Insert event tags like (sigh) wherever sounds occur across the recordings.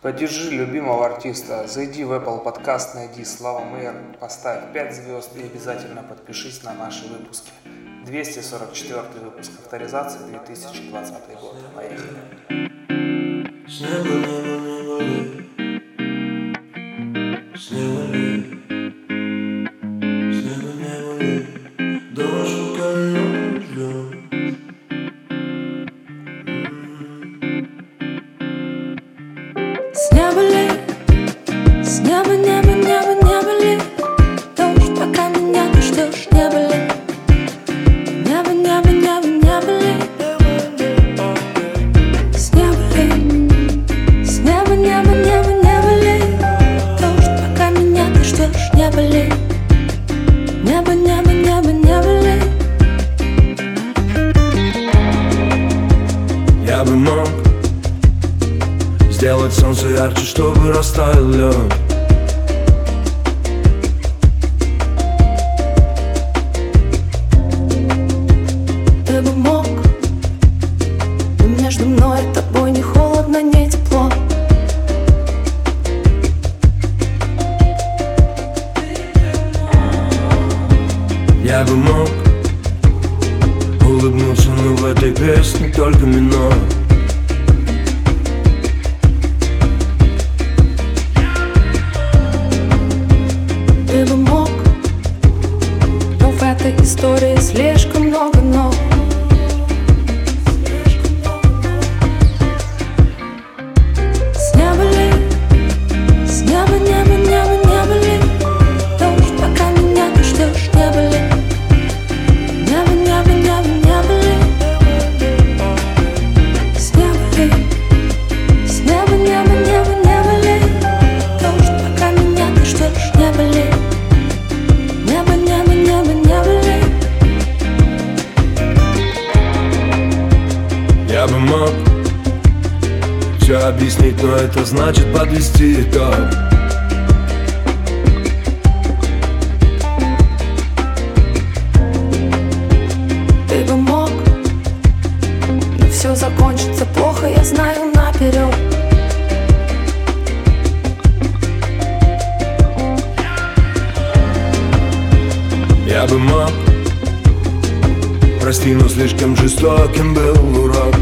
Поддержи любимого артиста, зайди в Apple Podcast, найди Слава Мэйр, поставь 5 звезд и обязательно подпишись на наши выпуски. 244 выпуск авторизации 2020 год. Поехали. Just like in Bellurak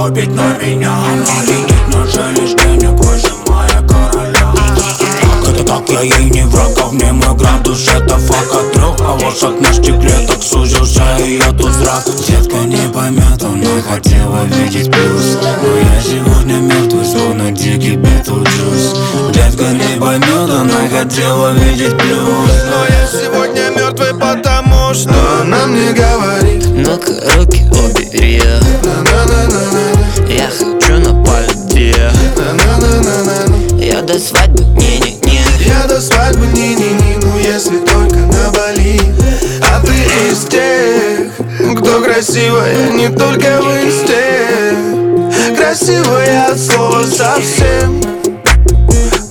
снова топить на меня Она летит на желез денег выше моя короля. Это так я ей не враг, а в мой градус Это фак от трех, а вот от на стекле так сузился я тут зрак. Детка не поймет, она хотела видеть плюс. Но я сегодня мертвый, словно дикий Битлджус Детка не поймет, она хотела видеть плюс. Но я сегодня мертвый, потому что Она мне говорит. Ну-ка, руки свадьбы, не-не-не. Я до свадьбы не-не-не, ну если только на Бали. А ты из тех, кто красивая не только в инсте. Красивая от слова совсем.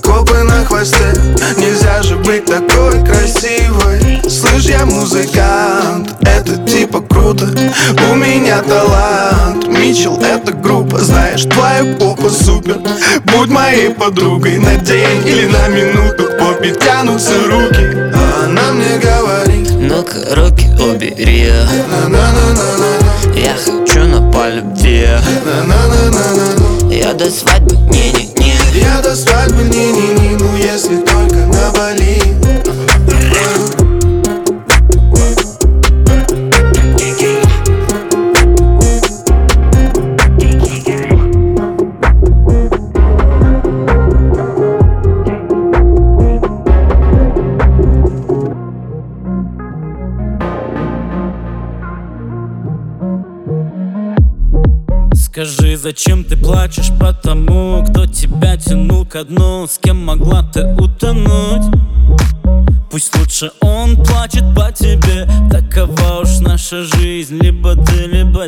Копы на хвосте, нельзя же быть такой красивой. Слышь, я музыкант, это типа круто. У меня талант, Митчелл это группа Знаешь, твоя попа супер. Будь моей подругой на день или на минуту. Попе тянутся руки. А она мне говорит. Ну-ка, руки убери. Я хочу на на-на-на-на-на Я до свадьбы, не-не-не. Я до свадьбы не-не-не, ну если только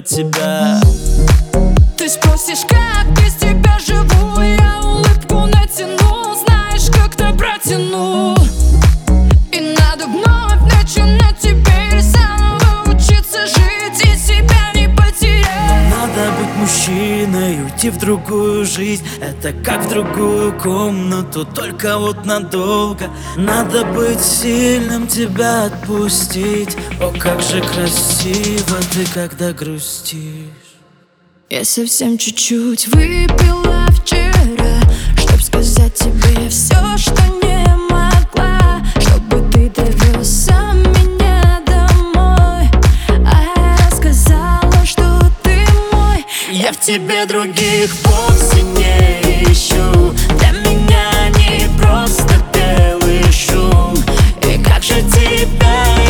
тебя. Уйти в другую жизнь. Это как в другую комнату, только вот надолго. Надо быть сильным, тебя отпустить. О, как же красиво ты, когда грустишь. Я совсем чуть-чуть выпила вчера Чтоб сказать тебе все, что не тебе других вовсе не ищу. Для меня не просто белый шум И как же тебя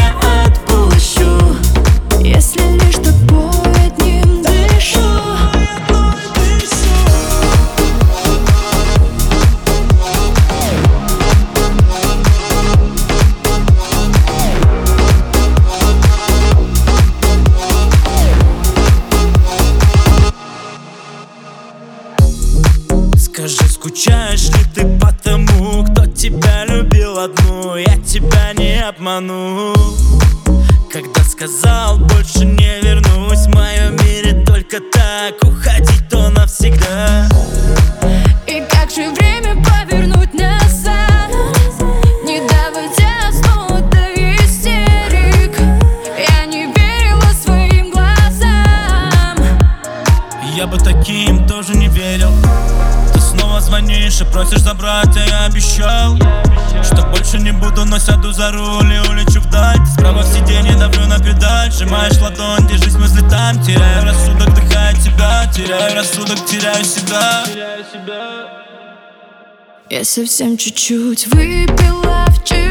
Я совсем чуть-чуть выпила вчера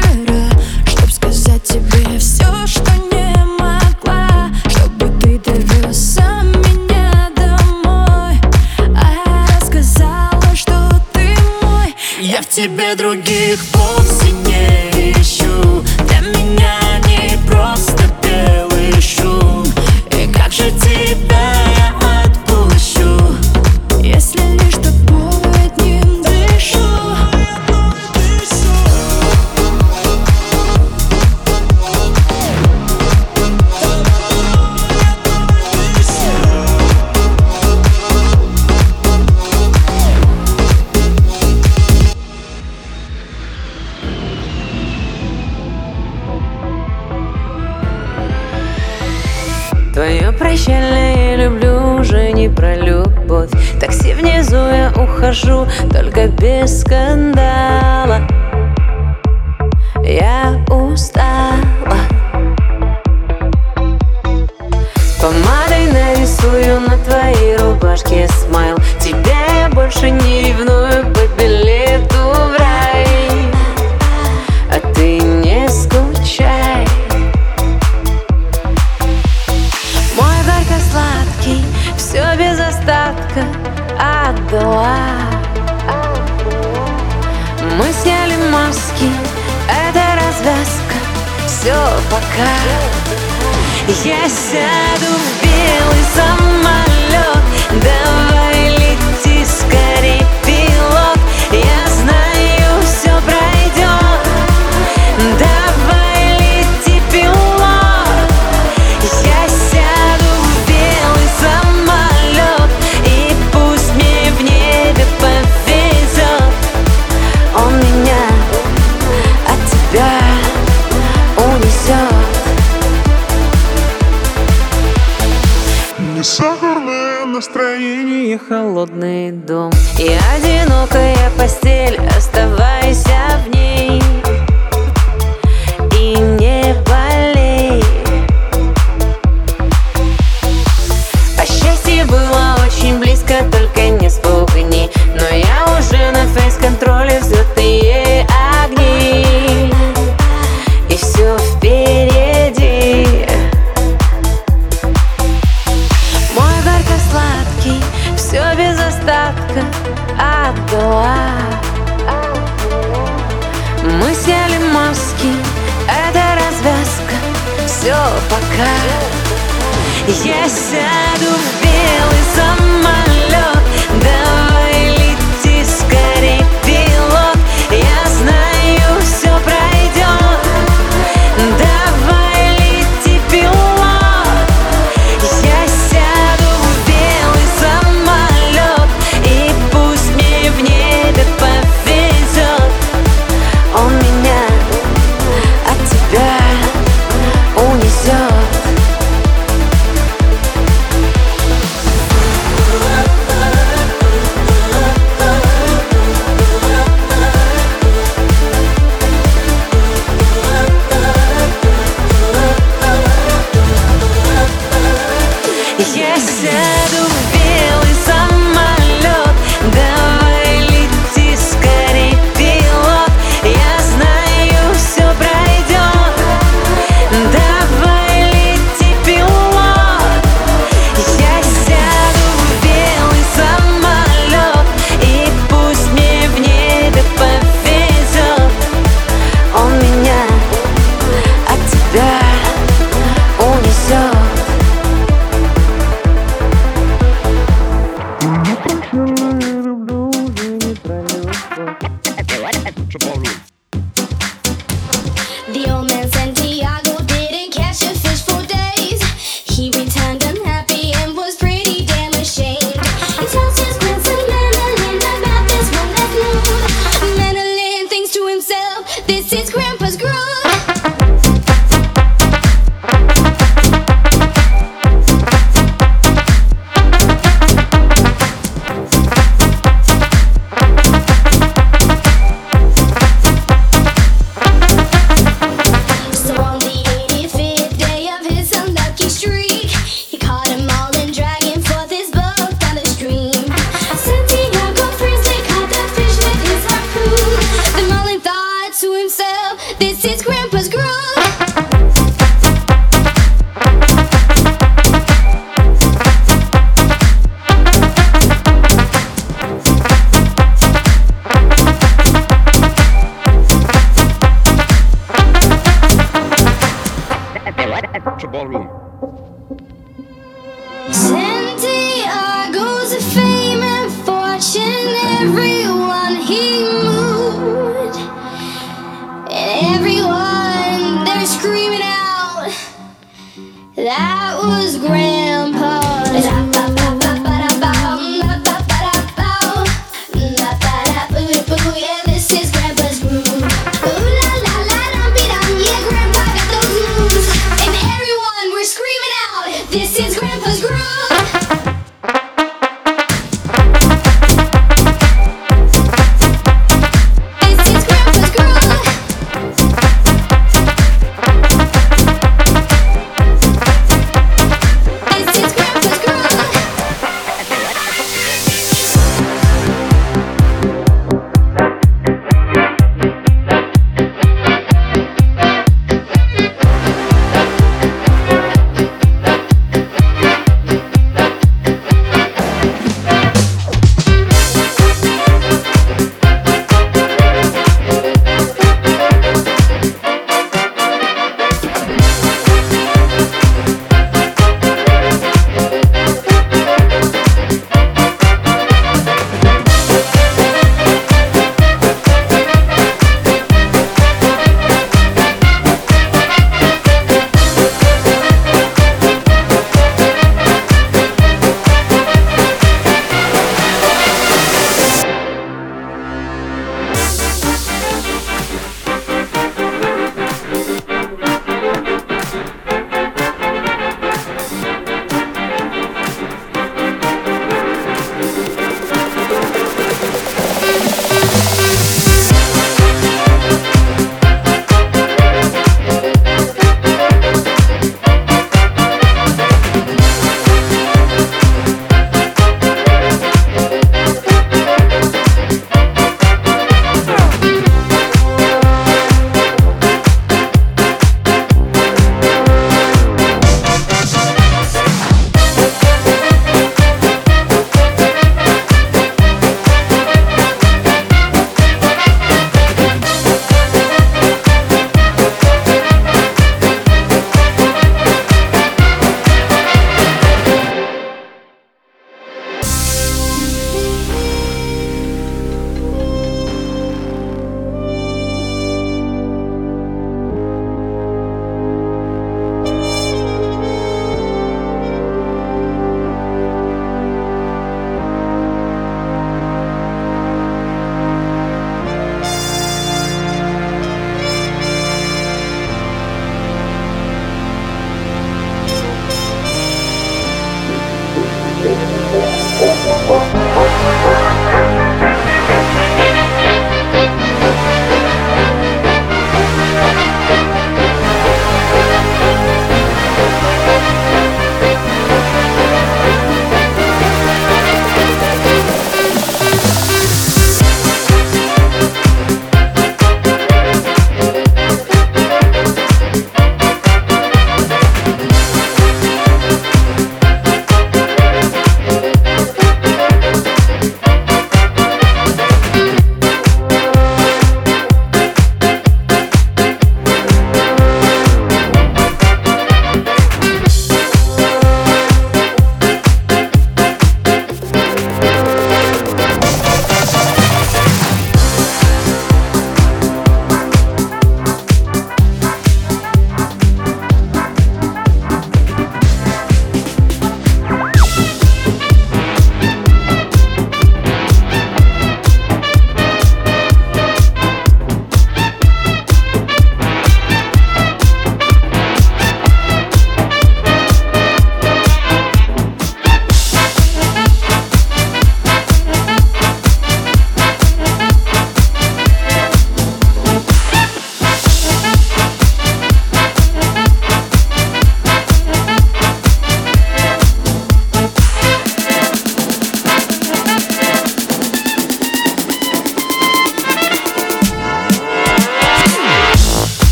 Твое прощальное люблю уже не про любовь. Такси внизу я ухожу, только без скандала. Я устала. Помадой нарисую на твоей рубашке смайл. Тебя я больше не ревную по билету. дела Мы сняли маски, это развязка Все пока. Я сяду в белый замок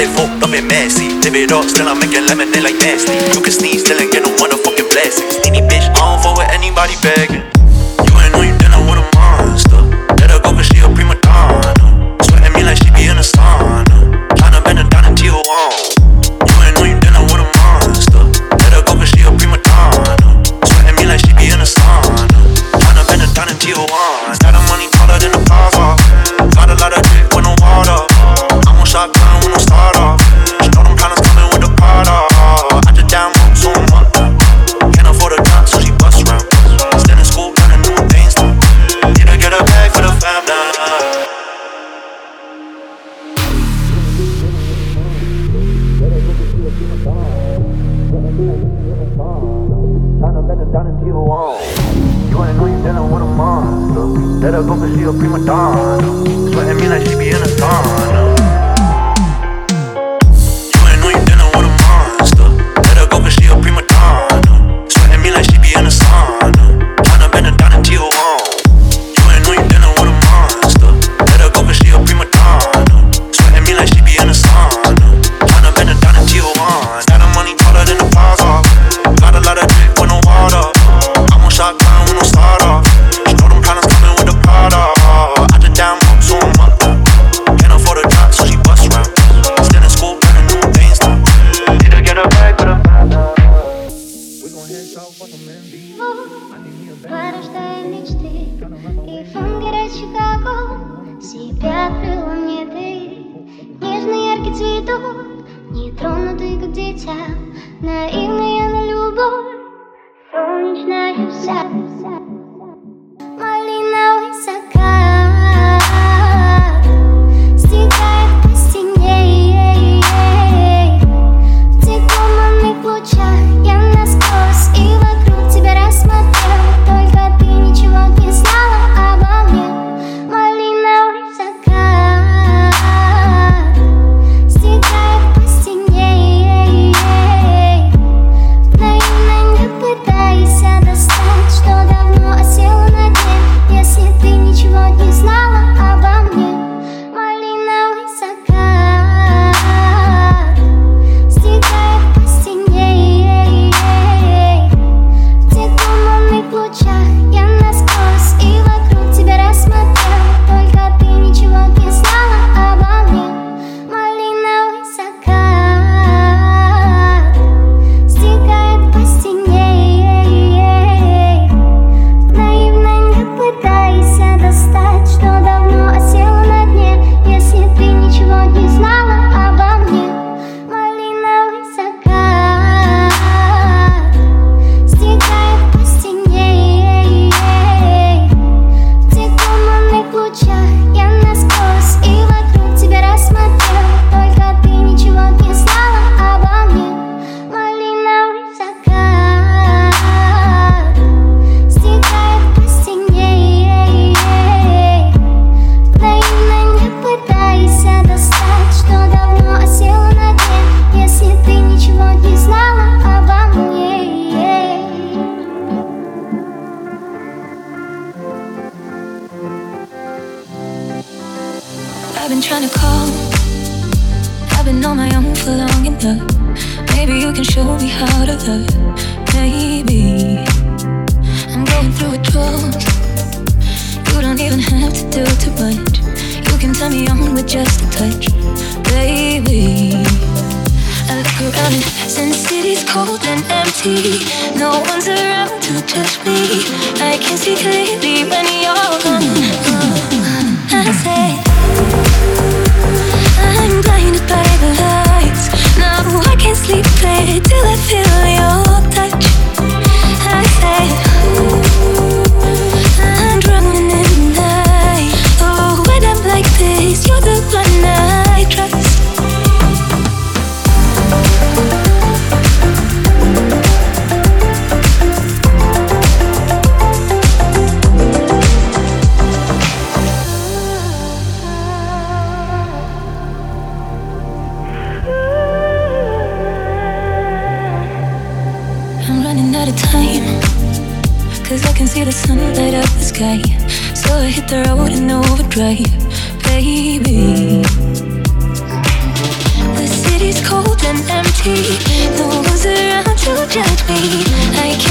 Got it fucked up and messy. Live it up, still I'm making lemonade like nasty. You can sneeze, still ain't get no one to fucking blessings. Teeny bitch, I don't fuck with anybody begging. me. The ones around you judge me. I can't.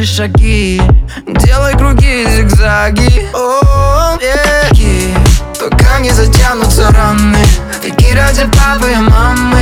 наши шаги. Делай круги и зигзаги. О, веки Пока не затянутся раны. Такие ради папы и мамы.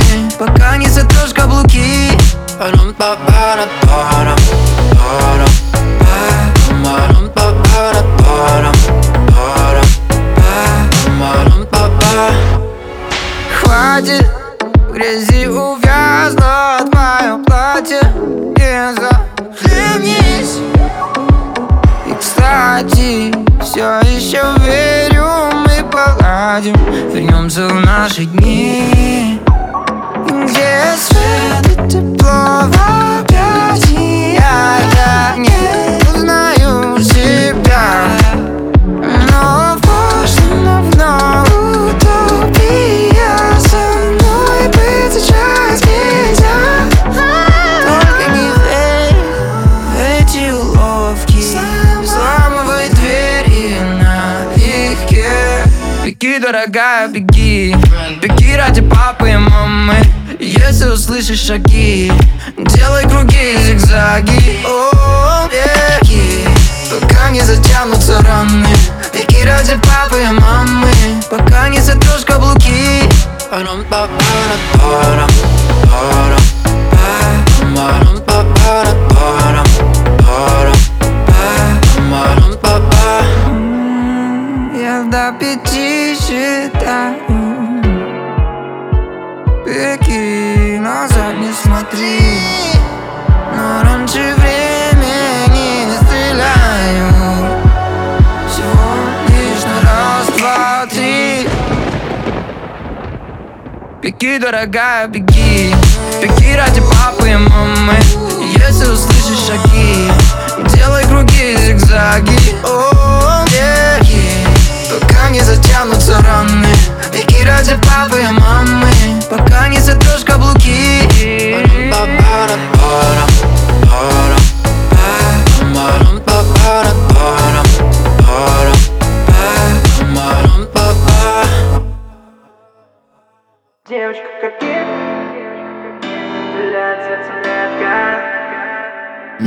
I got. Be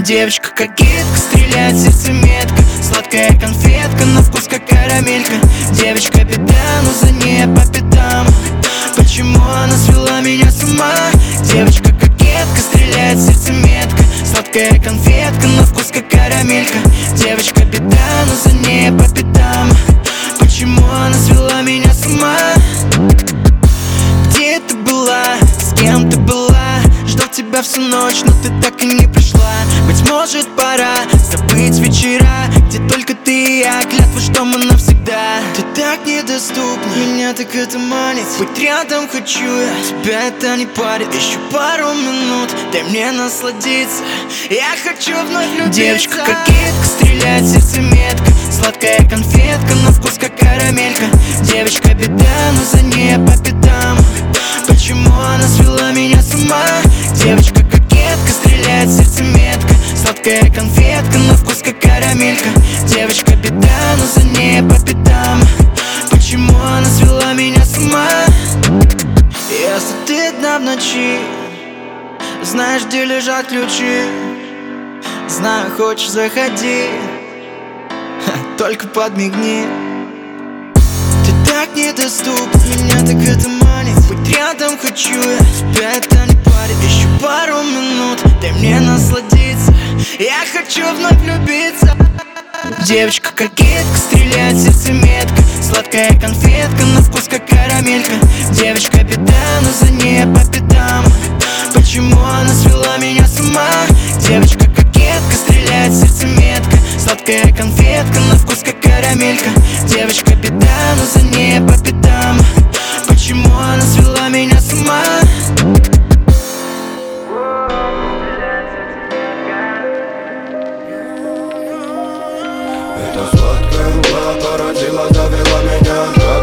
Девочка кокетка, стреляет сердце метко. Сладкая конфетка, на вкус как карамелька. Девочка беда, но за ней по пятам. Почему она свела меня с ума? Девочка кокетка, стреляет сердце метко. Сладкая конфетка, на вкус как карамелька. Девочка беда, но за ней по пятам. Почему она свела меня с ума? Всю ночь, но ты так и не пришла. Быть может пора забыть вечера Где только ты и я, клятва, что мы навсегда. Ты так недоступна, меня так это манит. Быть рядом хочу я, тебя это не парит. Еще пару минут, дай мне насладиться. Я хочу вновь влюбиться Девочка кокетка, стреляет сердце метко Сладкая конфетка, на вкус как карамелька. Девочка беда, но за ней по пятам. Почему она свела меня с ума? Девочка кокетка, стреляет сердце метко. Сладкая конфетка, на вкус как карамелька. Девочка беда, но за ней по пятам. Почему она свела меня с ума? Если ты одна в ночи Знаешь, где лежат ключи? Знаю, хочешь, заходи (laughs) Только подмигни. Ты так недоступна Меня так это манит. Быть рядом хочу я Тебя это не парит. Еще пару минут Дай мне насладиться. Я хочу вновь влюбиться. Девочка кокетка, стреляет сердце метко. Сладкая конфетка, на вкус как карамелька. Девочка беда, но за ней по пятам. Почему она свела меня с ума? Девочка кокетка, стреляет сердце метко Сладкая конфетка, на вкус как карамелька Девочка беда, но за ней по пятам Почему она свела меня с ума? Эта сладкая мгла породила, завела меня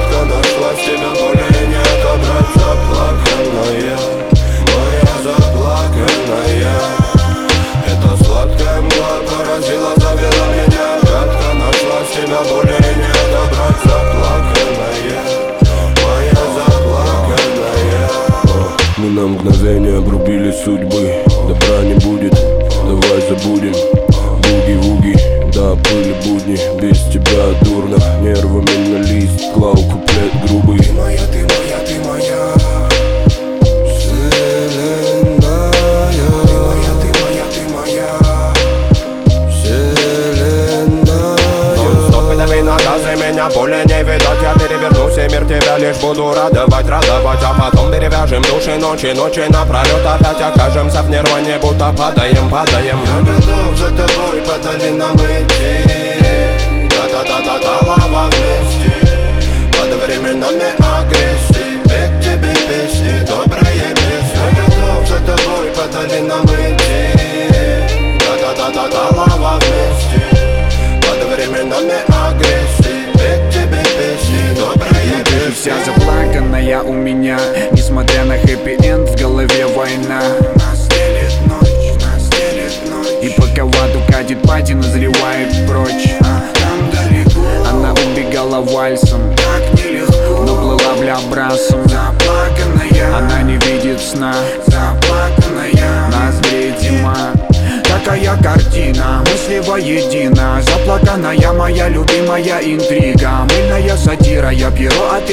noche, noche, noche.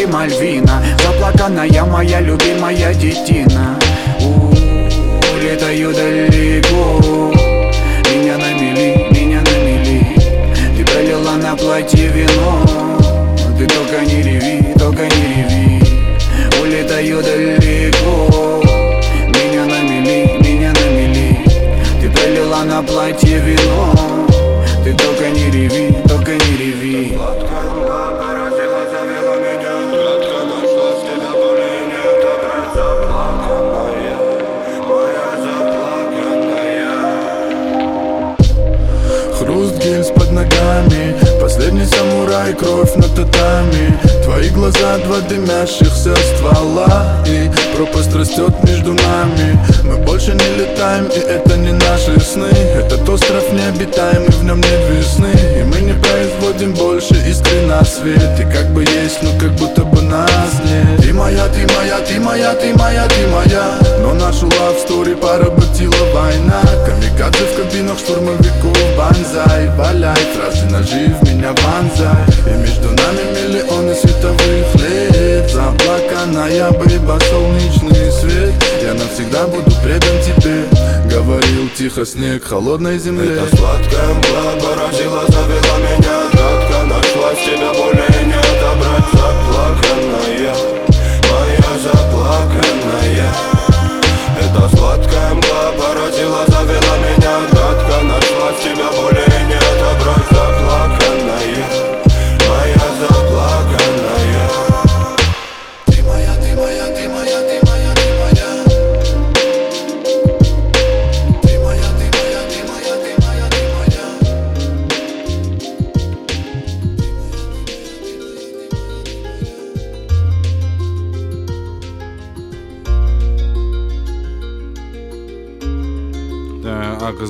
Мальвина Заплаканная моя любимая детина. У, Летаю далеко кровь на татами. Твои глаза, два дымящихся ствола. И пропасть растет между нами. Мы больше не летаем, и это не наши сны. Этот остров необитаемый, в нем нет весны. И мы не производим больше искры на свет. И как бы есть, но как будто бы нас нет. Ты моя, ты моя, ты моя, ты моя, ты моя нашу story поработила война. Камикадзе в кабинах штурмовиков банзай. Валяй, фразы ножи в меня банзай И между нами миллионы световых лет. Заплаканная быба, солнечный свет. Я навсегда буду предан тебе. Говорил тихо снег холодной земле. Это сладкая мгла поразила, завела меня. Гадко нашлась, тебя более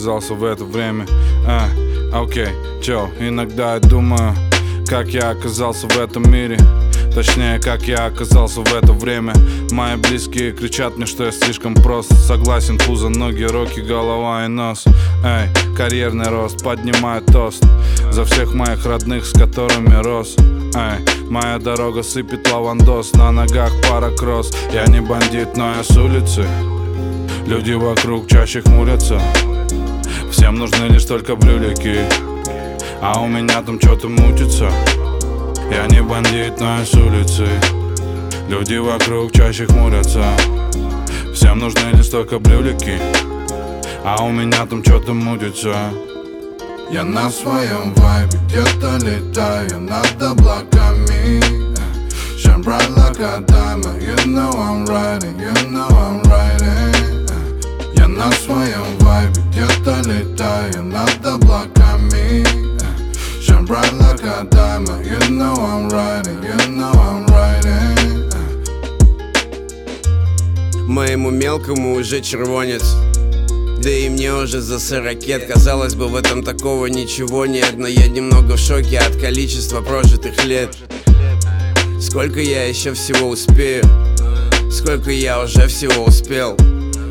оказался в это время. А, Окей, чё, иногда я думаю Как я оказался в этом мире. Точнее, как я оказался в это время. Мои близкие кричат мне, что я слишком прост. Согласен, пузо, ноги, руки, голова и нос. Эй, карьерный рост, поднимаю тост. За всех моих родных, с которыми рос. Эй, моя дорога сыпет лавандос На ногах пара кросс. Я не бандит, но я с улицы. Люди вокруг чаще хмурятся Всем нужны лишь только брюлики А у меня там что-то мутится. Я не бандит, но я с улицы. Люди вокруг чаще хмурятся. Всем нужны лишь только брюлики А у меня там что-то мутится. Я на своем вайбе где-то летаю над облаками. Shine bright like a diamond You know I'm riding, you know I'm riding на своем вайбе где-то летаю над облаками. Shine bright like a diamond You know I'm riding, you know I'm riding. Моему мелкому уже червонец. Да и мне уже за сорокет. Казалось бы, в этом такого ничего нет Но я немного в шоке от количества прожитых лет. Сколько я еще всего успею? Сколько я уже всего успел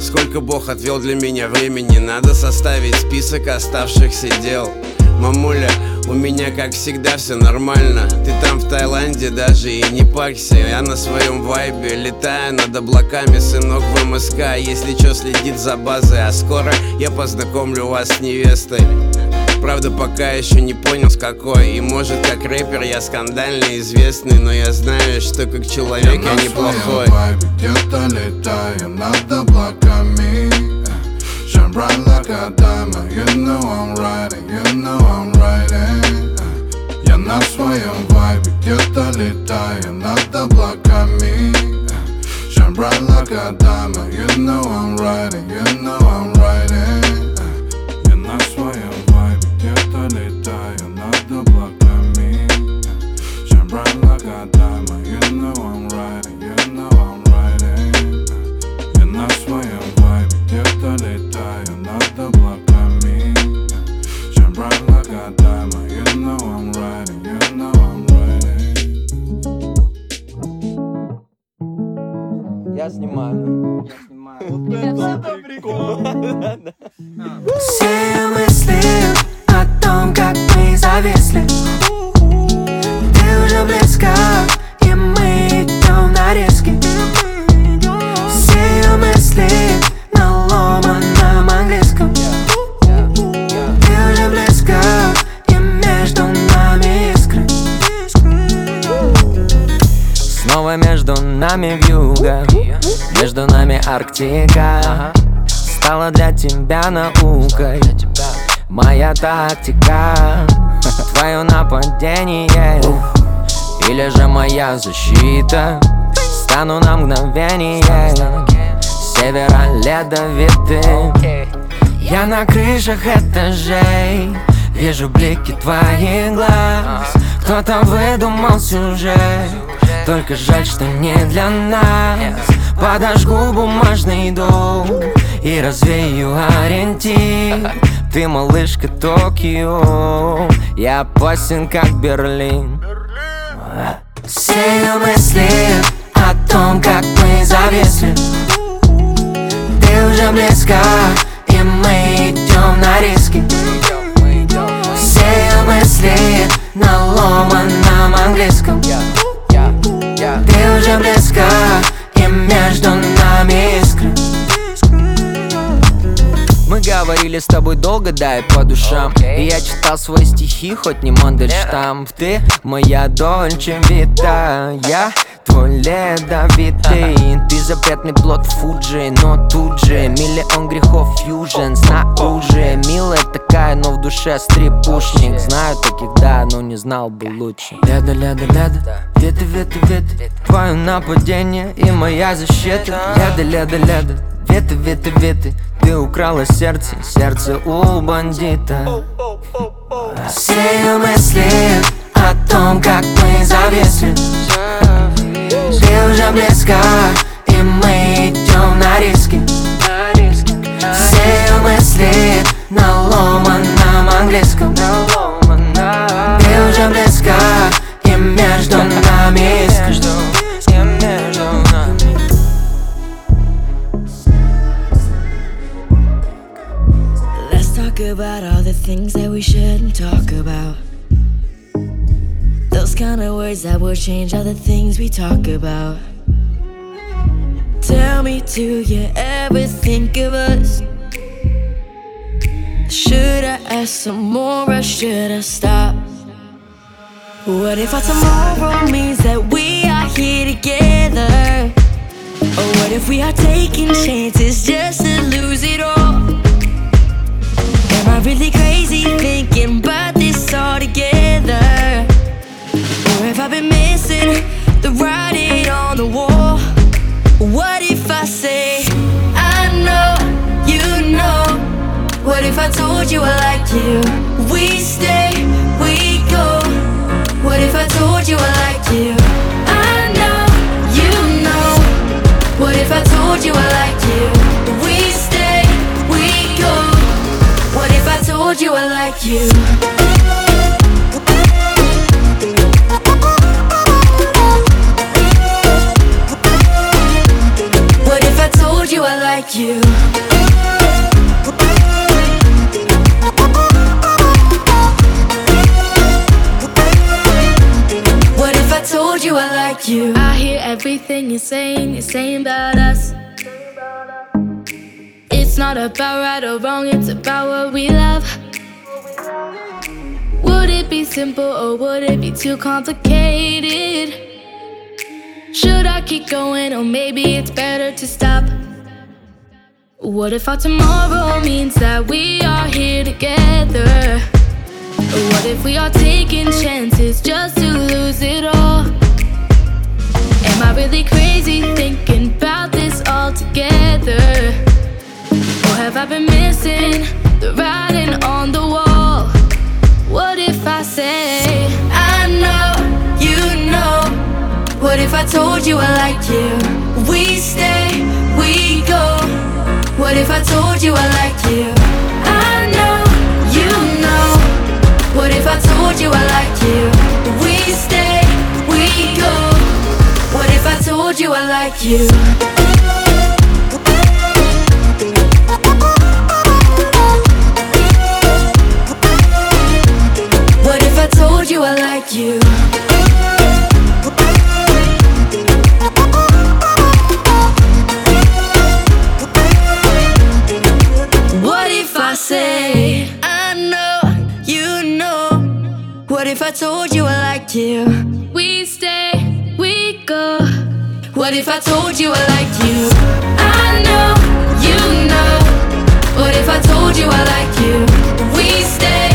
Сколько Бог отвел для меня времени Надо составить список оставшихся дел. Мамуля, у меня как всегда все нормально. Ты там в Таиланде даже и не парься. Я на своем вайбе летаю над облаками Сынок в МСК, если чё, следит за базой. А скоро я познакомлю вас с невестой Правда, пока еще не понял с какой. И может, как рэпер я скандально известный Но я знаю, что как человек я, на неплохой. где-то летаю над облаками. Shine bright like a diamond. You know I'm riding, you know I'm riding. Я на своем вайбе где-то летаю над облаками. Shine bright like a diamond. You know I'm riding, you know I'm riding Я снимаю. Все мысли о том, как мы зависли Арктика Стала для тебя наукой. Моя тактика Твое нападение Или же моя защита. Стану на мгновение. Севера ледовитым Я на крышах этажей Вижу блики твоих глаз. Кто-то выдумал сюжет Только жаль, что не для нас Подожгу бумажный дом И развею ориентир. Ты малышка Токио. Я опасен, как Берлин. Все мысли о том, как мы зависли. Ты уже близко, и мы идем на риски. Все мысли на ломаном английском. Ты уже близко, говорили с тобой долго, да, и по душам. И я читал свои стихи, хоть не Мандельштам. Ты моя Дольче Вита Я твой ледовитый. Ты запретный плод Фуджи Но тут же миллион грехов фьюжн Снаружи милая такая, но в душе стрипушник Знаю таких, да, но не знал бы лучше. Леда, леда, леда Веты, веты, веты Твое нападение и моя защита. Леда, леда, леда Веты, веты, веты Ты украла сердце, сердце у бандита. Все мысли о том, как мы зависли. Ты уже близко, и мы идем на риски. Все мысли на ломаном английском. Ты уже близко, и между нами things that we shouldn't talk about. Those kind of words that will change all the things we talk about. Tell me, do you ever think of us? Should I ask some more or should I stop? What if our tomorrow means that we are here together? Or what if we are taking chances just to lose it all? Am I really crazy thinking about this all together? Or have I been missing the writing on the wall? What if I say, I know, you know? What if I told you I like you? We stay, we go. What if I told you I like you? I know, you know. What if I told you I like you? Like you? What if I told you I like you? What if I told you I like you? I hear everything you're saying, you're saying about us. It's not about right or wrong, it's about what we love. Simple or would it be too complicated? Should I keep going or maybe it's better to stop? What if our tomorrow means that we are here together? What if we are taking chances just to lose it all? Am I really crazy thinking about this all together? Or have I been missing the writing on the wall? Say, I know, you know? What if I told you I like you? We stay, we go. What if I told you I like you? I know, you know. What if I told you I like you? We stay, we go. What if I told you I like you? I told you I like you? What if I say I know you know? What if I told you I like you? We stay, we go. What if I told you I like you? I know you know. What if I told you I like you? We stay,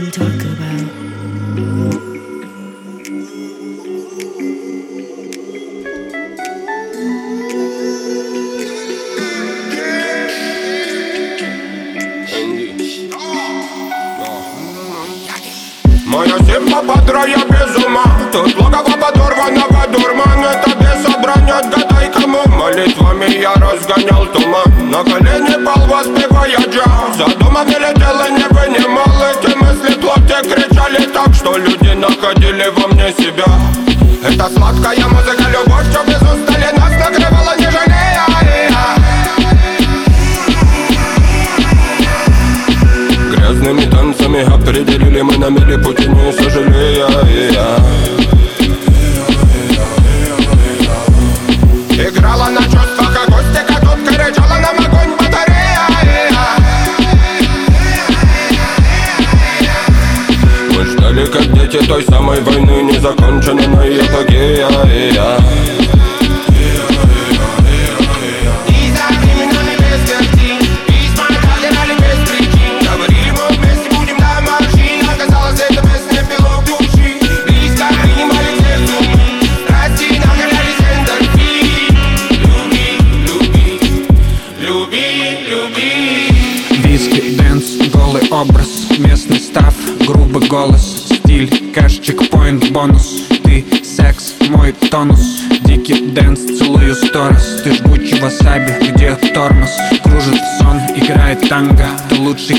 Моя зима бодра, я без ума. Тут логово подорванного дурман Это бесобрание, отгадай кому. Молитвами я разгонял туман. На колени пал, воспевая джаз. За домом не летел и не вынимал Эти мысли плоти кричали так Что люди находили во мне себя. Это сладкая музыка, les mon ami, les potes nous sont.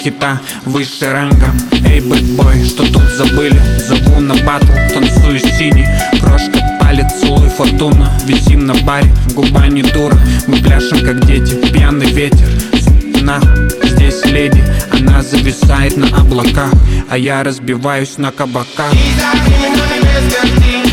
Хита, выше ранга Эй, бэтбой, что тут забыли? Зову на батл, танцую синий. Крошка палец, целуй фортуна. Висим на баре, губа не дура. Мы пляшем, как дети, пьяный ветер. Нахуй Здесь леди, она зависает на облаках. А я разбиваюсь на кабаках. Говорили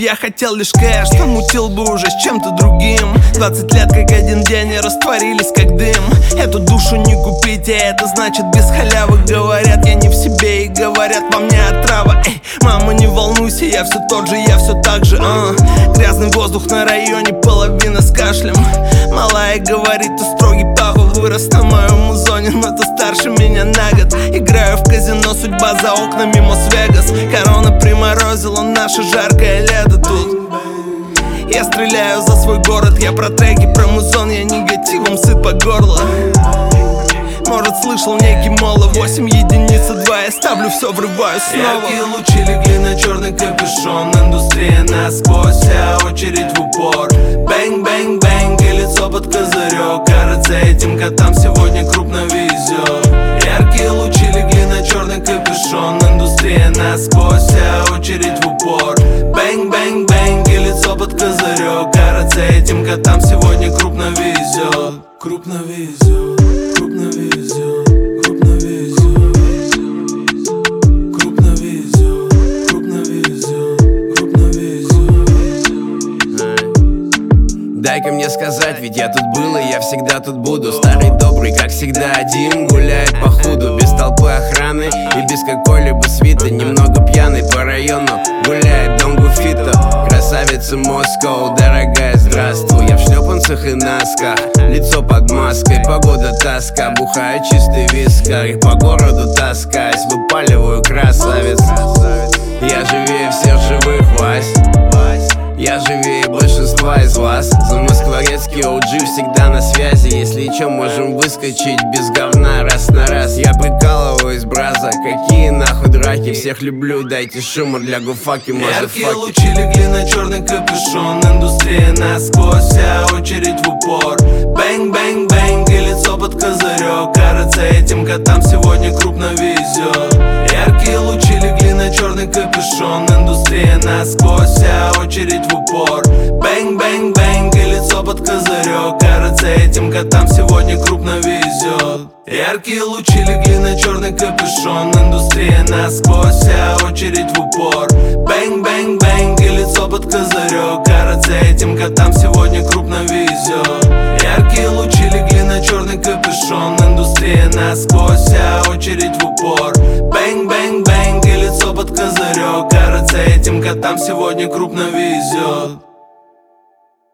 б я хотел лишь кэш, то мутил бы уже с чем-то другим. 20 лет как один день и растворились как дым. Эту душу не купить, а это значит без халявы Говорят, я не в себе и говорят, во мне отрава. Эй, мама, не волнуйся, я все тот же, я все так же а. Грязный воздух на районе, половина с кашлем. Малая говорит, ты строгий папа, вырос на моем музоне Но ты старше меня на год. Играю в казино, судьба за окнами Мос-Вегас. Корона приморозила наше жаркое лето тут. Я стреляю за свой город Я про треки, про музон Я негативом сыт по горло. Может слышал некий моло 8 единица 2 Я ставлю все, врываю снова. Яркие лучи легли на черный капюшон Индустрия насквозь, вся очередь в упор. Bang, bang, bang и лицо под козырек Кажется, этим котам сегодня крупно везет Яркие лучи черный капюшон Индустрия насквозь, вся очередь в упор. Bang, bang, bang и лицо под козырек. Кажется, этим котам сегодня крупно везет. Крупно везет, крупно везет, Дай-ка мне сказать, ведь я тут был и я всегда тут буду. Старый добрый, как всегда, один гуляет по худу Без толпы охраны и без какой-либо свиты. Немного пьяный по району гуляет Дон Гуфито Красавица Москва, дорогая, здравствуй. Я в шлепанцах и носках, лицо под маской. Погода тоска, бухаю чистый вискарь. По городу таскаюсь, выпаливаю красавец Я живее всех живых, Вась я живее большинства из вас. Замоскворецкий OG всегда на связи. Если чё, можем выскочить без говна раз на раз. Я прикалываюсь, brotha, какие нахуй драки. Всех люблю, дайте шума для гуфаки, Яркие мазафаки лучи легли на черный капюшон. Индустрия насквозь, вся очередь в упор. Bang, bang, bang и лицо под козырек. Кажется, этим котам сегодня крупно везет Яркие лучи легли на черный капюшон. Индустрия насквозь, вся очередь в упор. Bang, bang, bang и лицо под козырек Кажется, этим котам сегодня крупно везет Яркие лучи легли на черный капюшон Индустрия насквозь, вся очередь в упор. Bang, bang, bang и лицо под козырек Кажется, этим котам сегодня крупно везет Яркие лучи легли на черный капюшон Индустрия насквозь, вся очередь в упор. Bang, bang, bang и лицо под козырек Кажется, этим котам сегодня крупно везет